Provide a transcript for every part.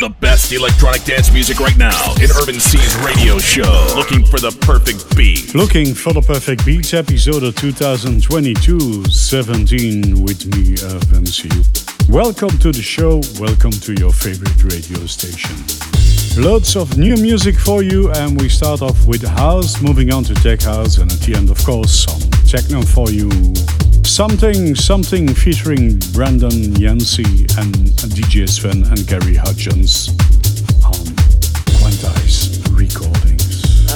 The best electronic dance music right now in Irvin Cee's radio show. Looking for the perfect beat. Looking for the perfect beats, episode 2022 17 with me, Irvin Cee. Welcome to the show. Welcome to your favorite radio station. Loads of new music for you, and we start off with house, moving on to tech house, and at the end, of course, some techno for you. Something, something featuring Brandon Yancey and DJ Sven and Gary Hutchins on Quantize Recordings.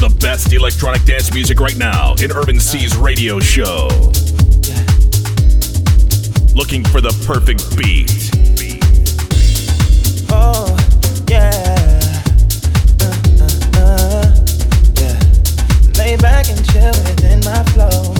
The best electronic dance music right now in Irvin Cee's radio show. Looking for the perfect beat. Oh, yeah. Chill within my flow.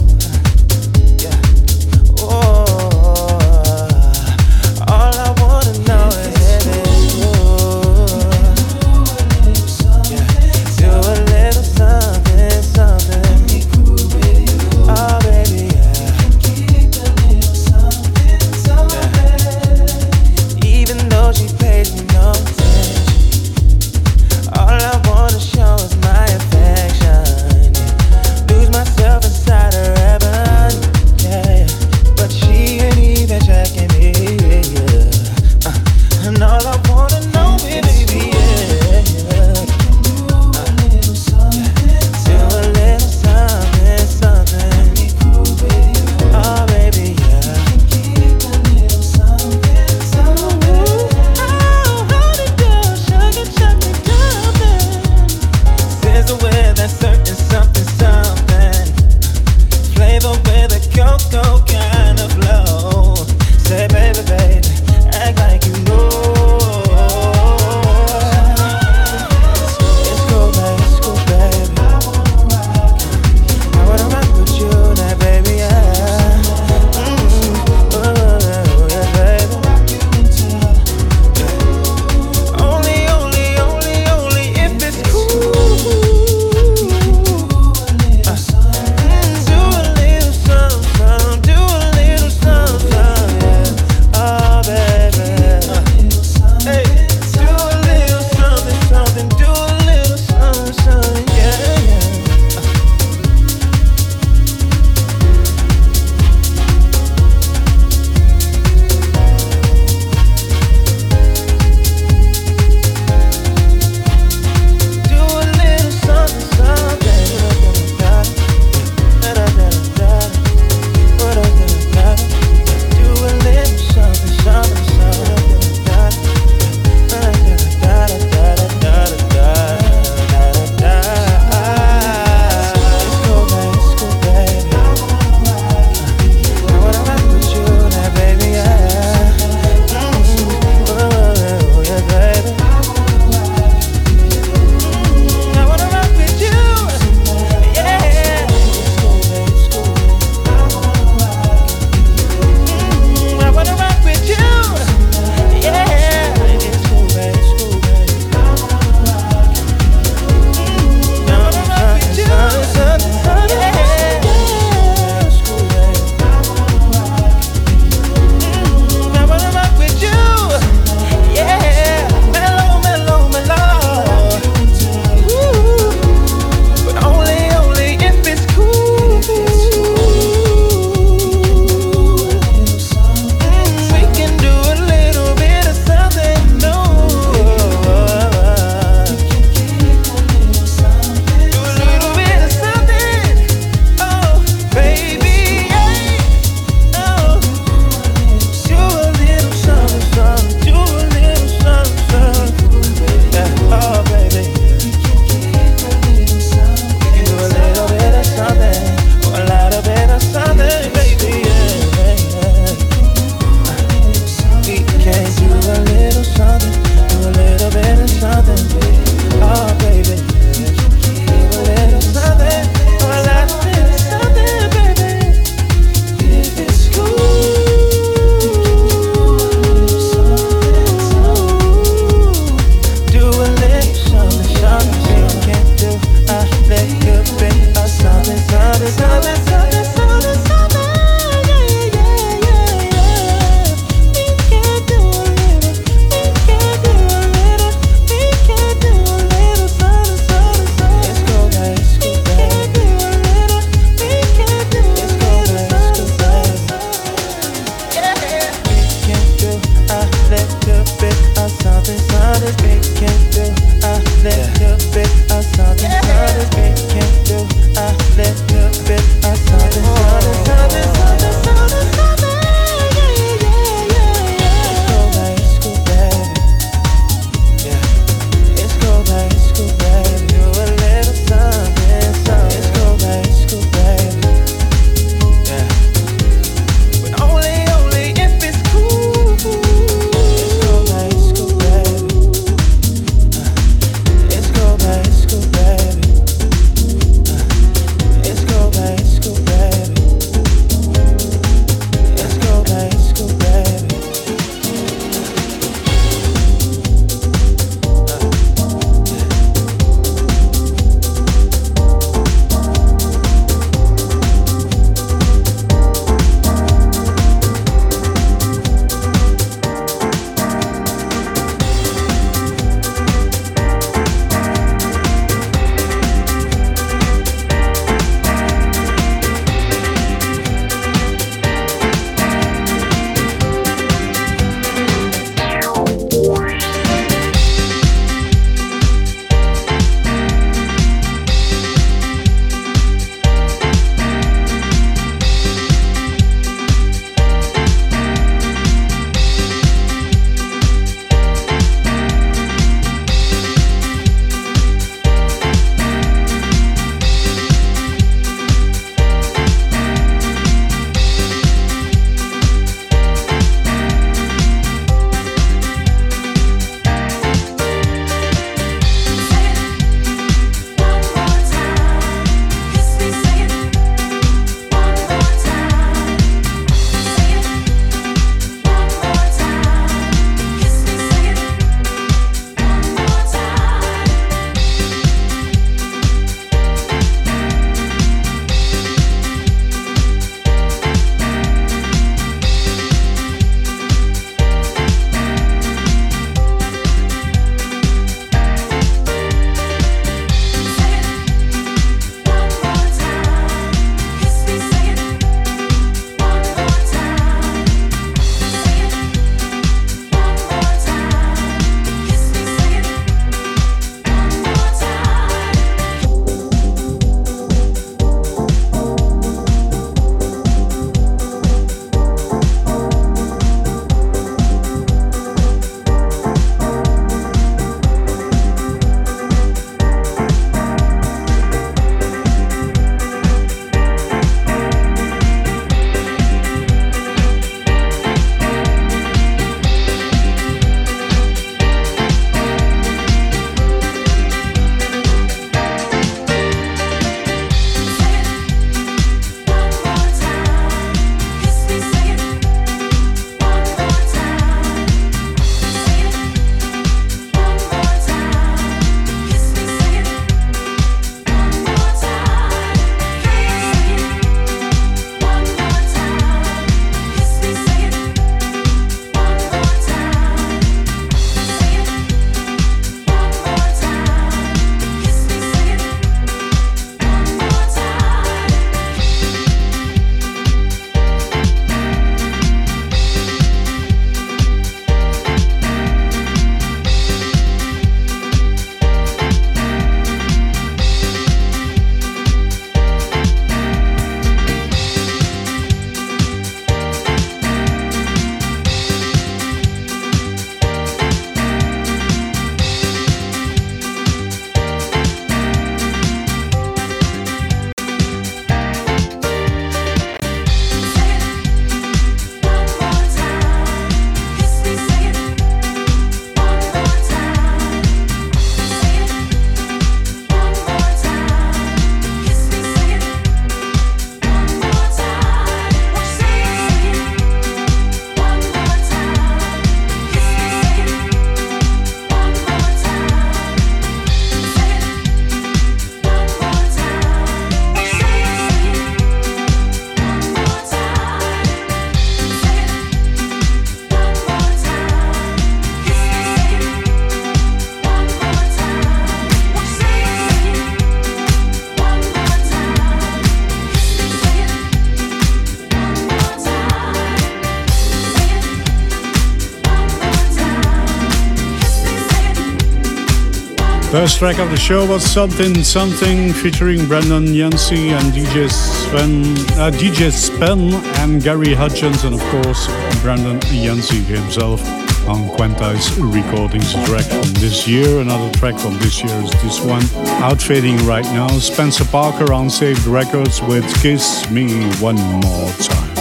Track of the show was Something Something featuring Brendan Yancey and DJ Sven, uh, DJ Spen and Gary Hutchins, and of course, Brendan Yancey himself on Quantize Recordings track from this year. Another track from this year is this one, outfading right now. Spencer Parker on Saved Records with Kiss Me One More Time.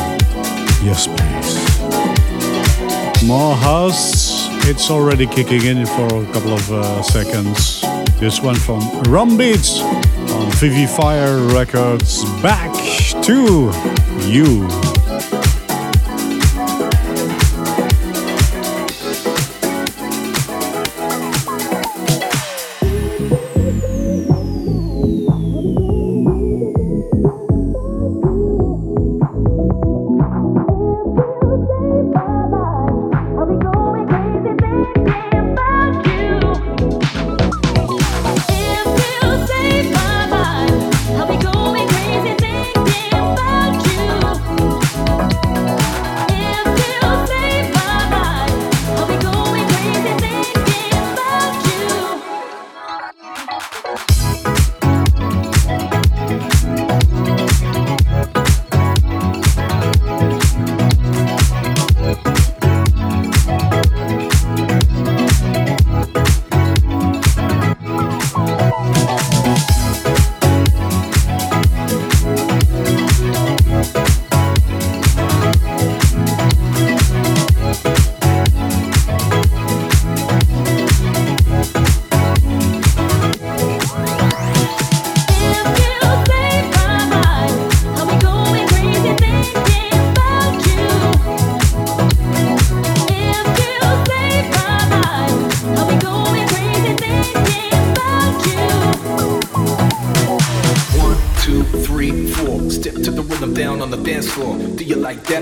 Yes, please. More house. It's already kicking in for a couple of uh, seconds. This one from Rum Beats on Vivi Fire Records. Back to you.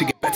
to get back.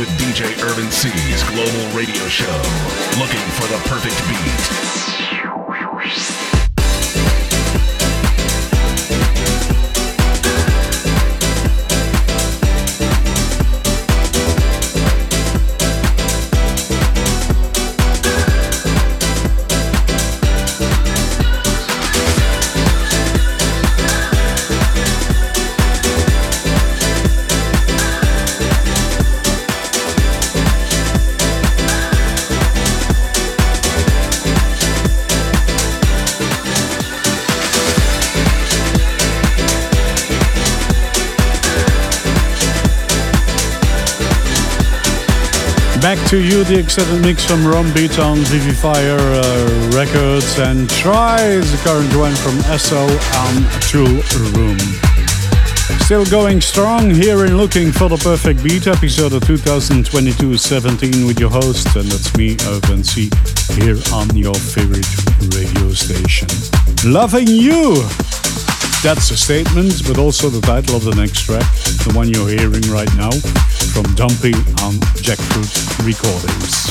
With DJ Irvin Cee's global radio show. Looking for the perfect beat. To you, the extended mix from Ron Beat on VV Fire uh, Records and Try the current one from SO and Tool Room. Still going strong here in Looking for the Perfect Beat, episode of 2022-17 with your host, and that's me, Irvin Cee, here on your favorite radio station. Loving you! That's a statement, but also the title of the next track, the one you're hearing right now from Dumpy on Jackfruit Recordings.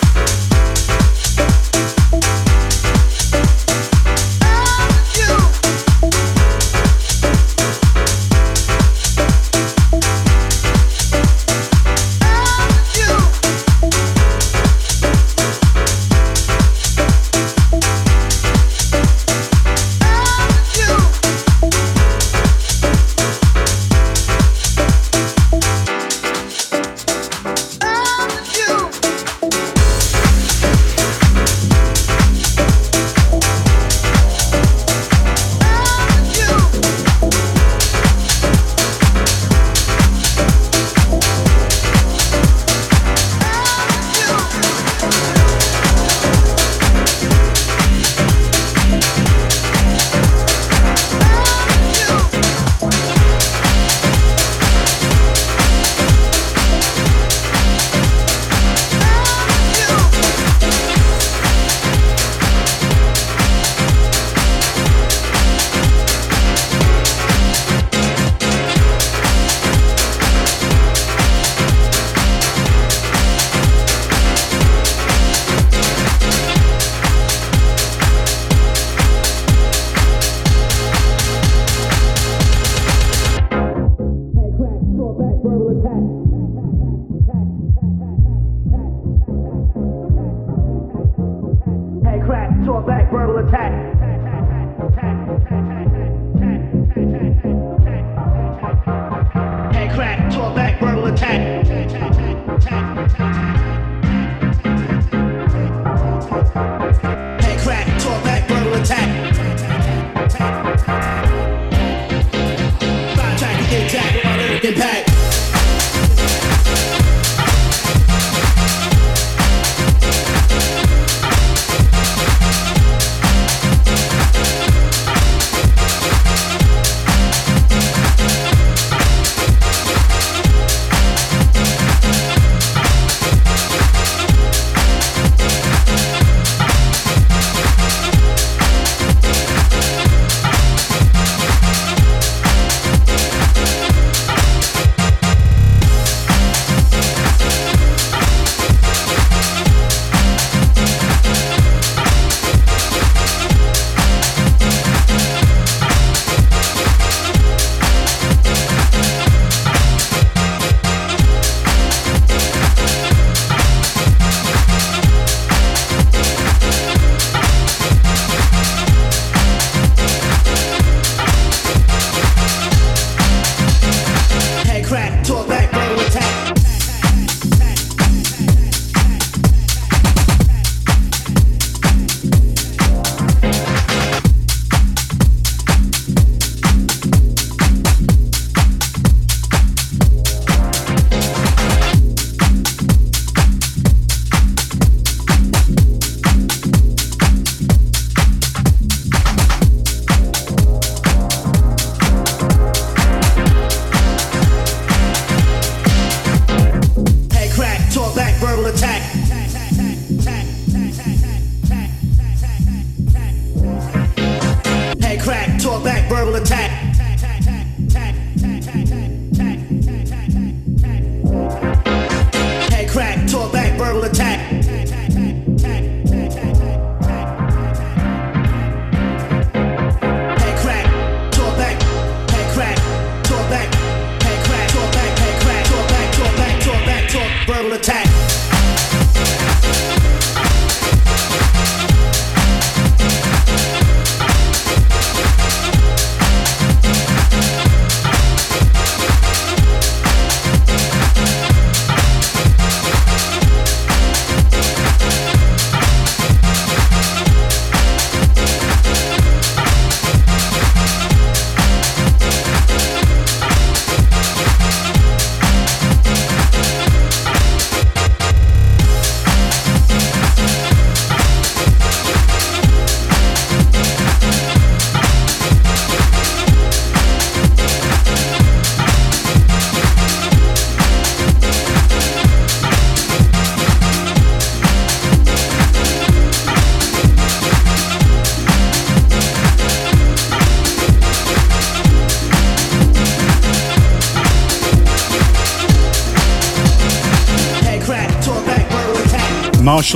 crack, to back, verbal attack. attack, attack, attack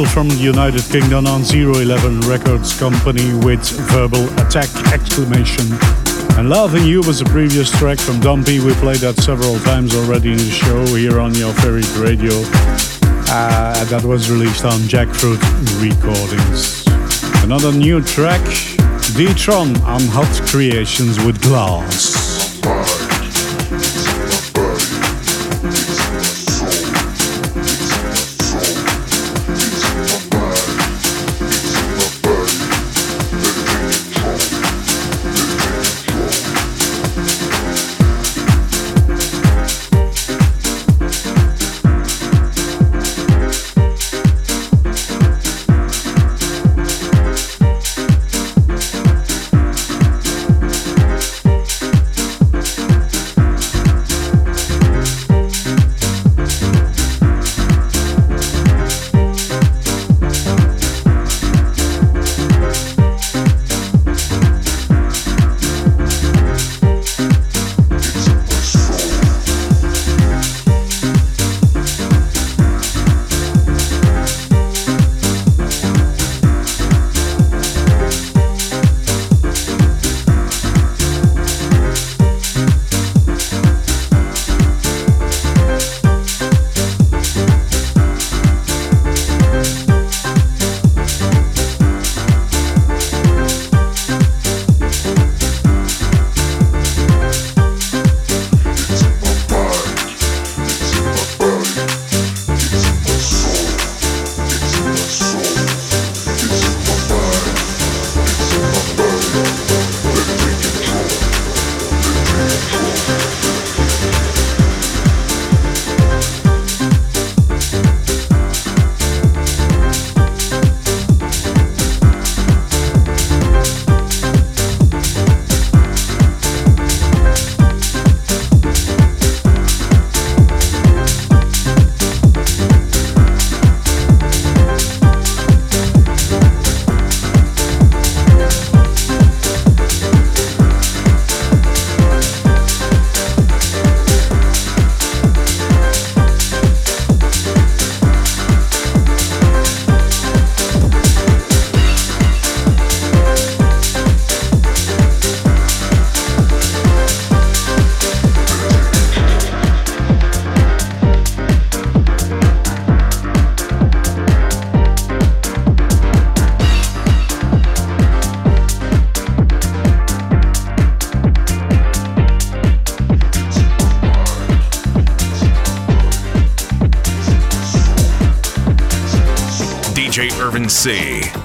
From the United Kingdom on 011 Records Company with Verbal Attack exclamation. And Loving You was a previous track from Dumpy. We played that several times already in the show here on your favorite radio. Uh, that was released on Jackfruit Recordings. Another new track, D-Tron on Hot Creations with Glass. Irvin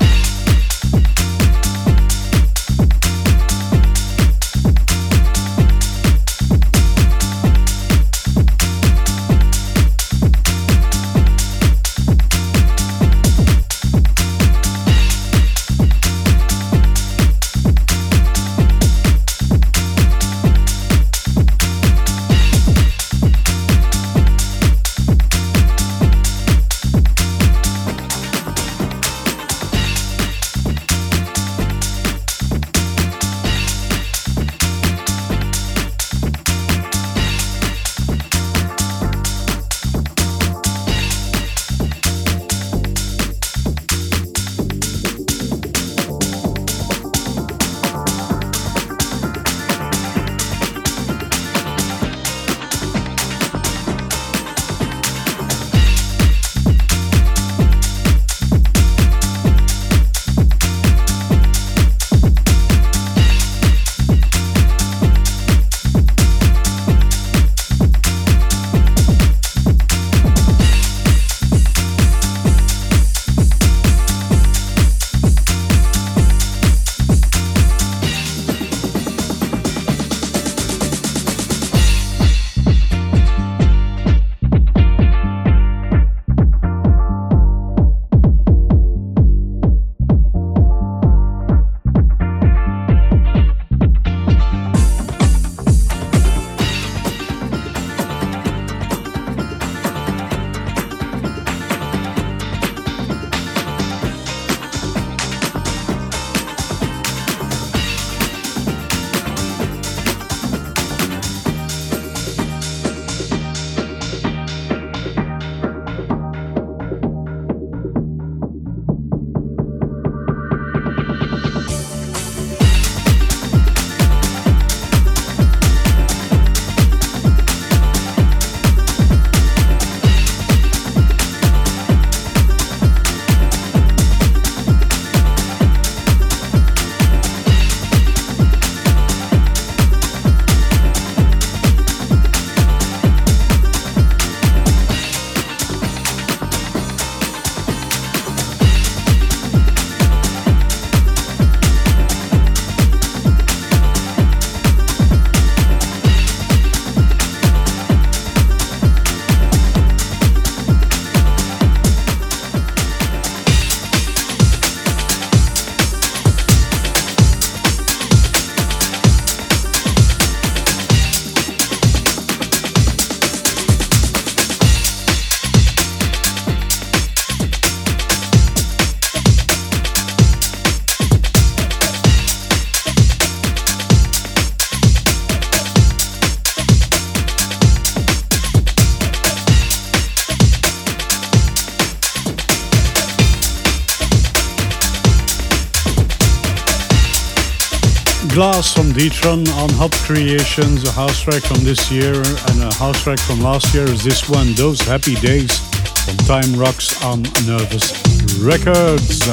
Glass from Detron on Hot Creations, a house track from this year and a house track from last year is this one, Those Happy Days from Time Rocks on Nervous Records.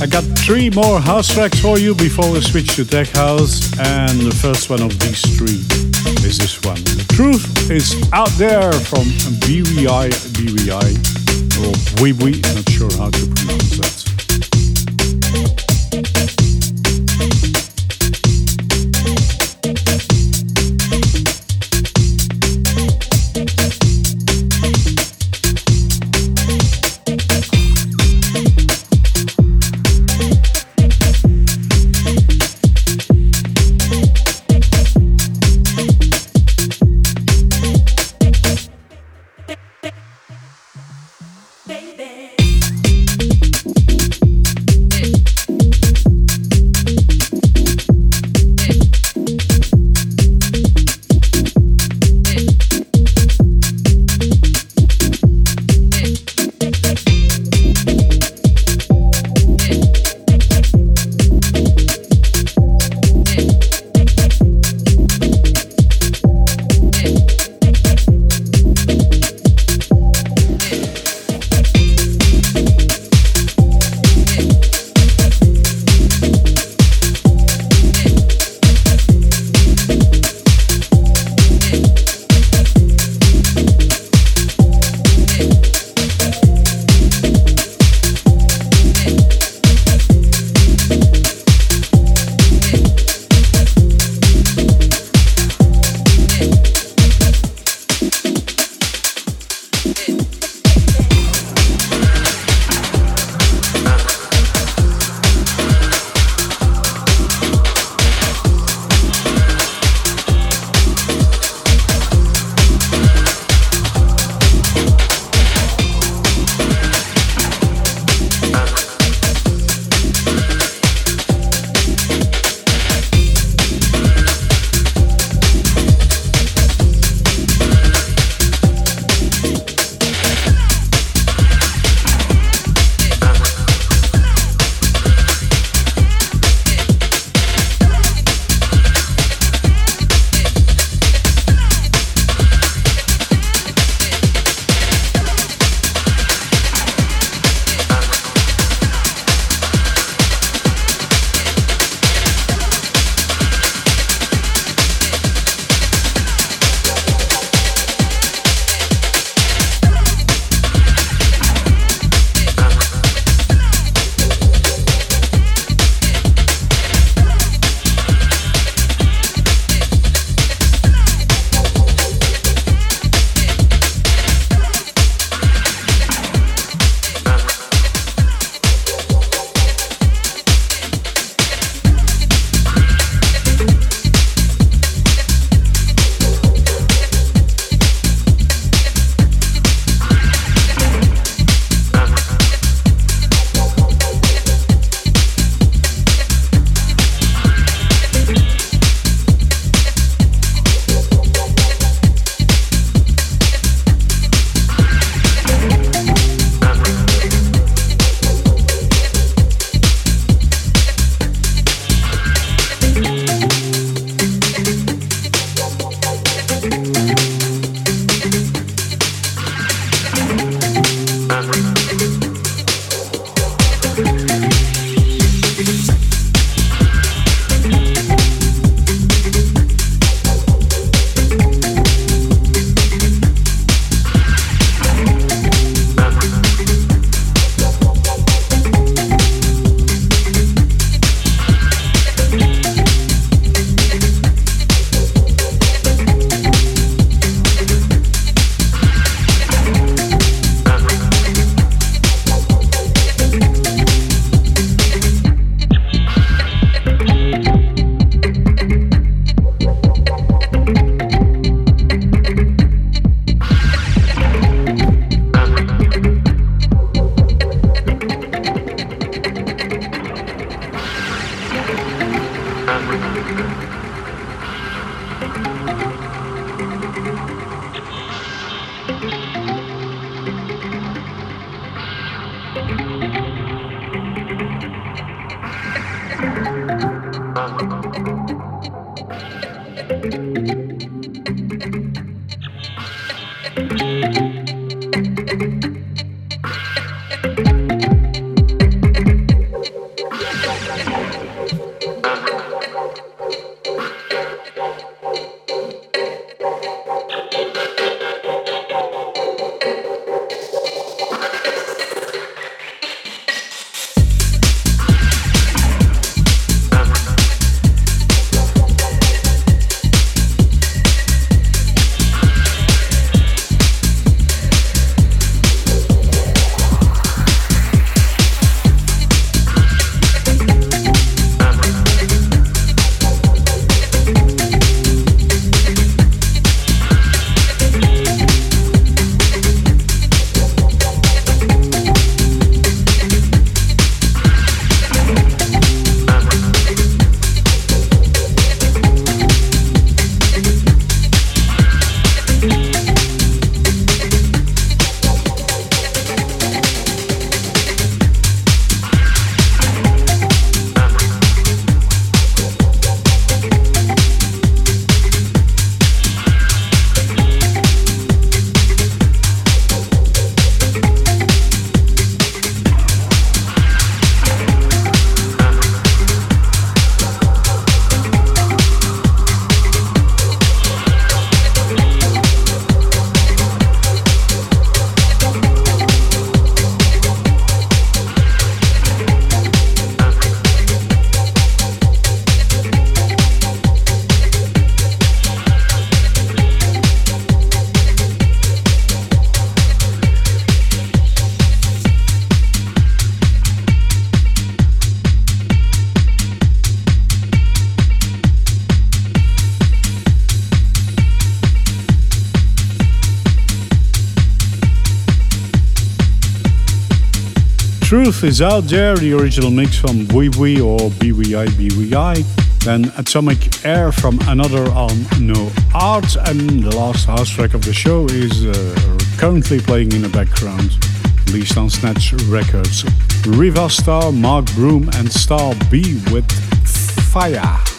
I got three more house tracks for you before we switch to Tech House, and the first one of these three is this one. The truth is out there from BWI, BWI, or Wee not sure how to pronounce that. Truth is out there, the original mix from Wee or BWI BWI. Then Atomic Air from another on No Art. And the last house track of the show is uh, currently playing in the background, released on Snatch Records. Riva Star, Mark Broom, and Star B with Fire.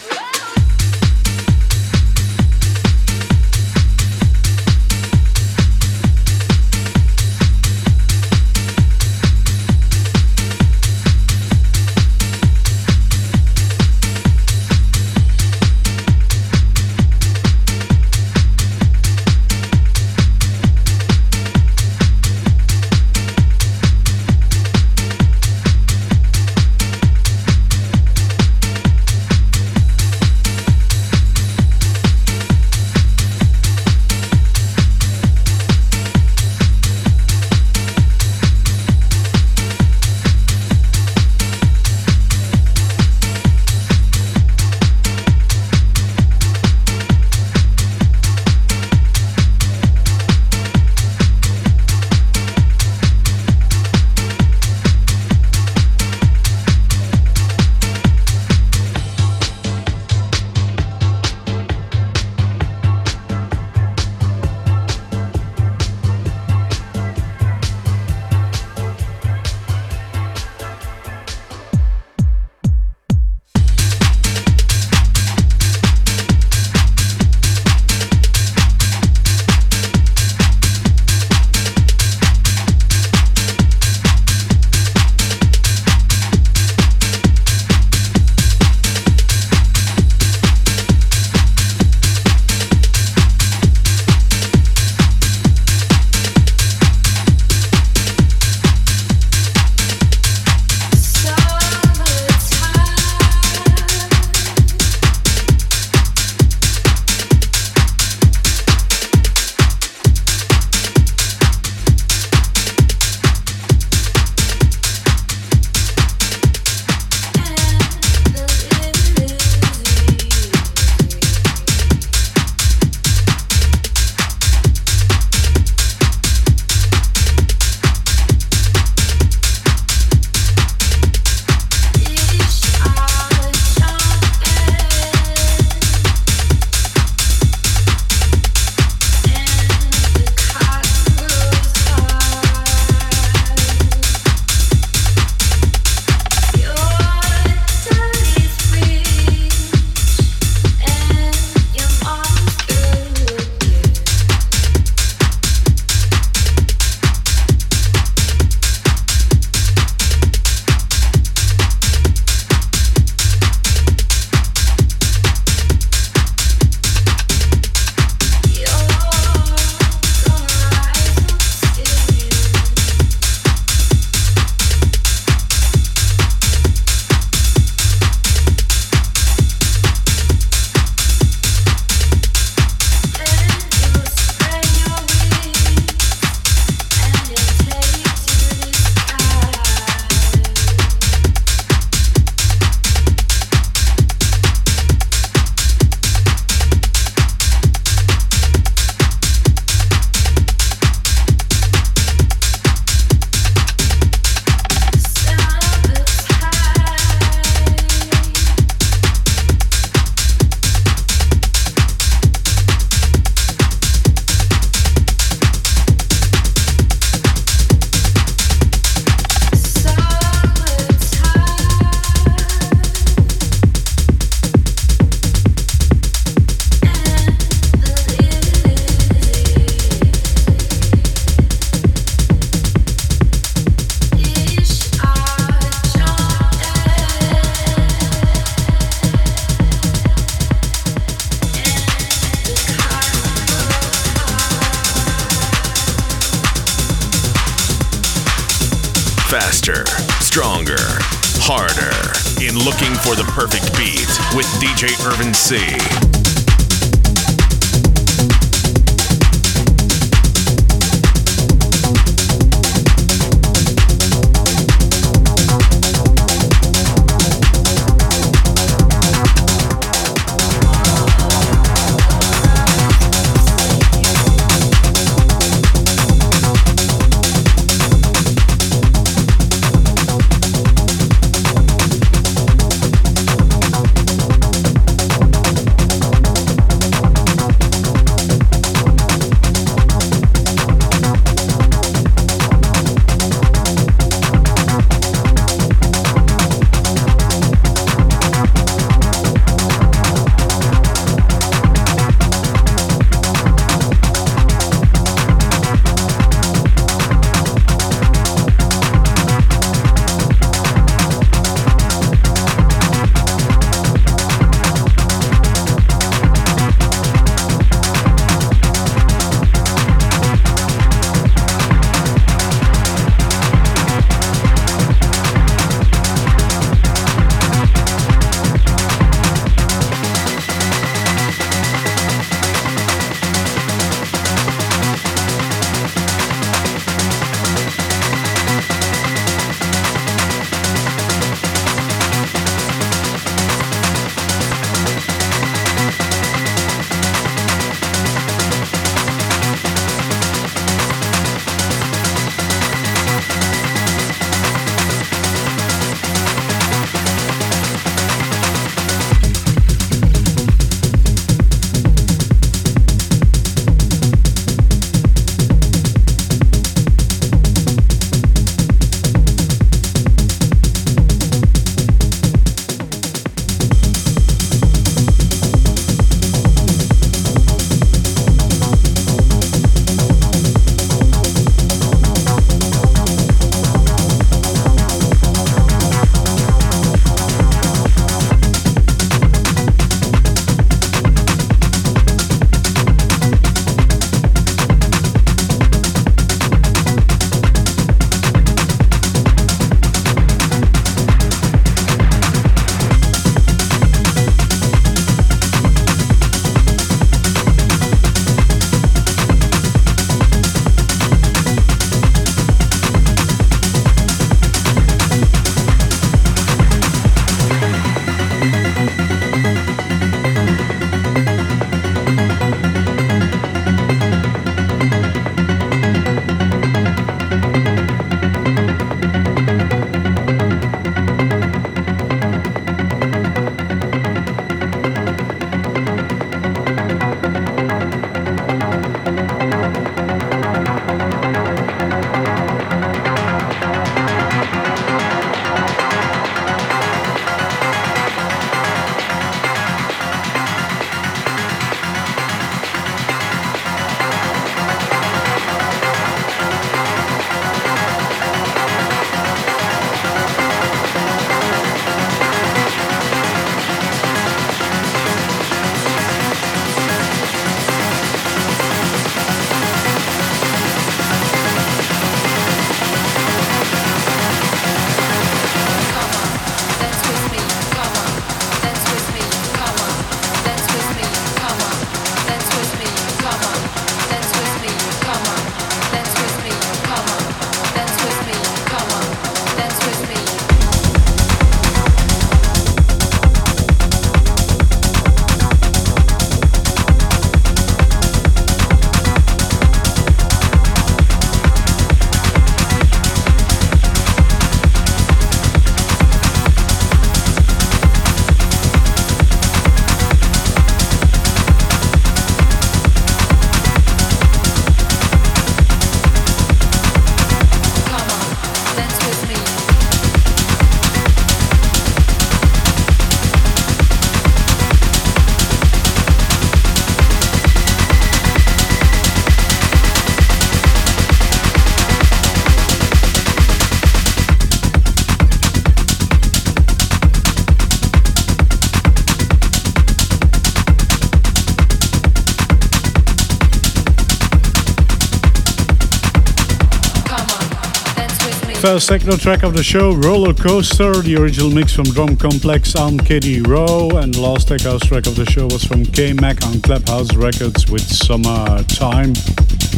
First techno track of the show, Roller Coaster, the original mix from Drum Complex on Kitty Row, and the last tech house track of the show was from K Mac on Clubhouse Records with Summer Time.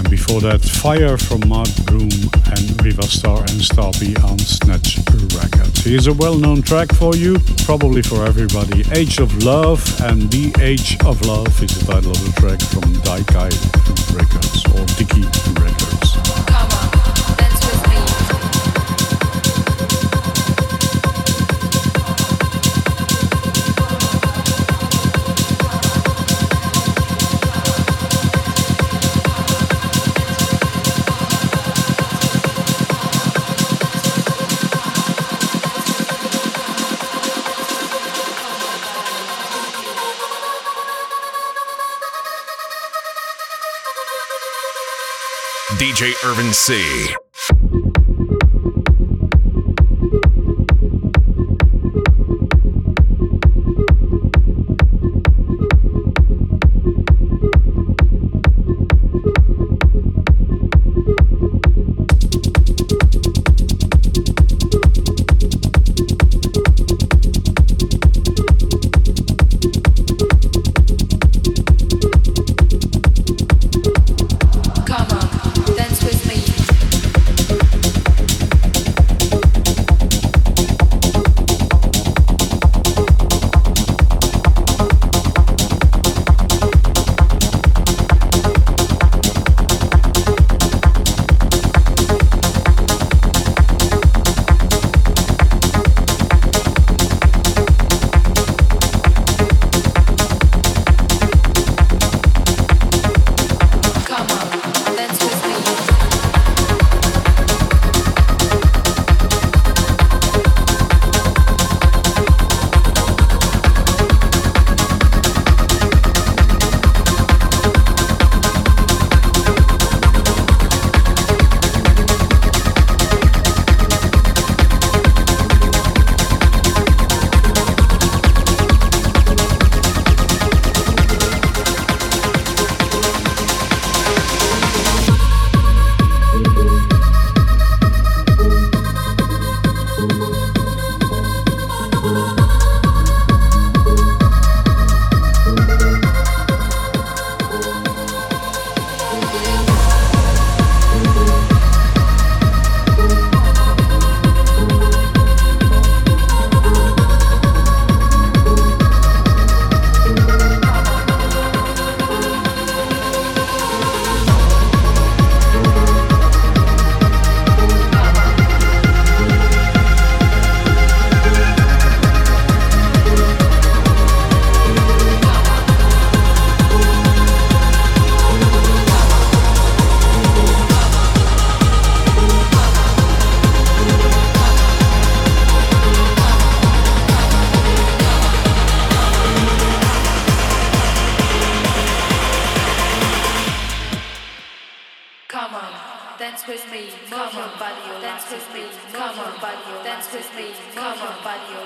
And before that, Fire from Mark Broom and Riva Star and Starby on Snatch Records. Here's a well known track for you, probably for everybody Age of Love, and The Age of Love is the title of the track from Daikai Records or Diki Records. DJ Irvin Cee.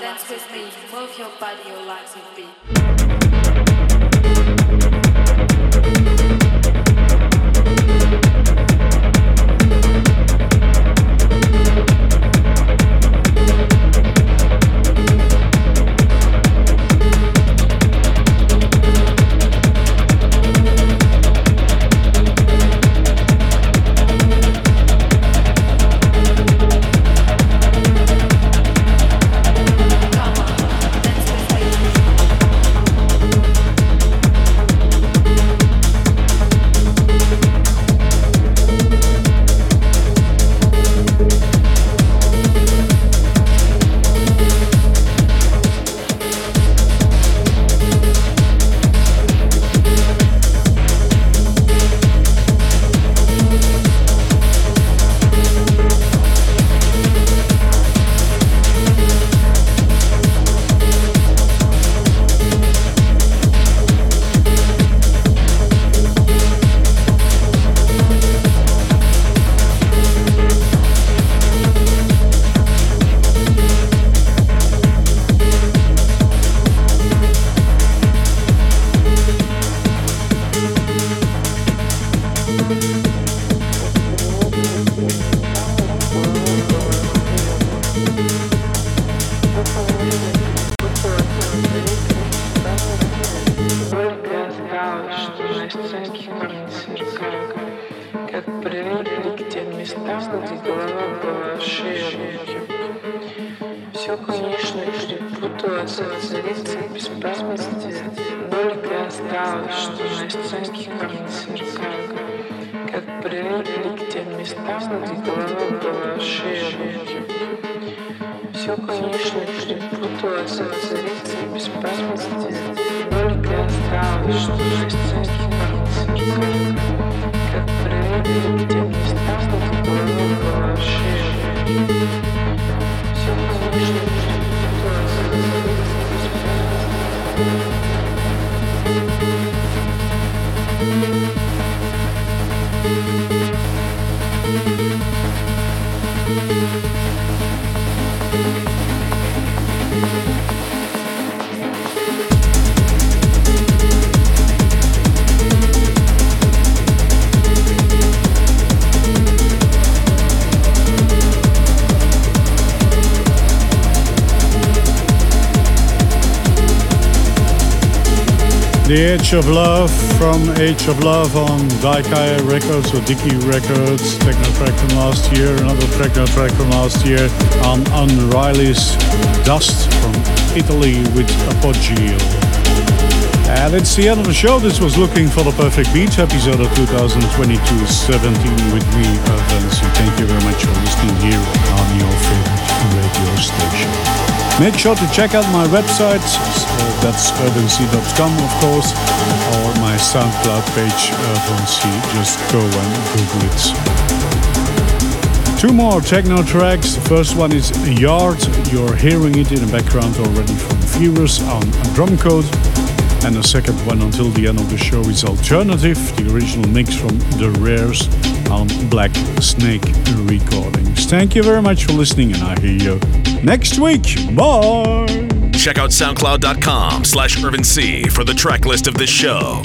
dance with me, move your body, your life will me. привыкли к тем местам, где голова была шире. Все, конечно, перепуталось от царицы беспамятности, но не осталось, что на сценке кажется, как привыкли к тем местам, где голова была шире The Age of Love from Age of Love on Daikaya Records or Diki Records. Techno track from last year. Another techno track from last year on Unriley's Dust from Italy with Apogeo. And it's the end of the show. This was Looking for the Perfect Beat, episode of 2022 17 with me, Vinci. Thank you very much for listening here on your favorite radio station. Make sure to check out my website, uh, that's urbanc.com of course, or my SoundCloud page, Irvin Cee. Just go and Google it. Two more techno tracks. The first one is Yard. You're hearing it in the background already from viewers on Drumcode. And the second one until the end of the show is Alternative, the original mix from The Rares on Black Snake Recordings. Thank you very much for listening, and I hear you next week. Bye. Check out soundcloud.com slash urbanc for the track list of this show.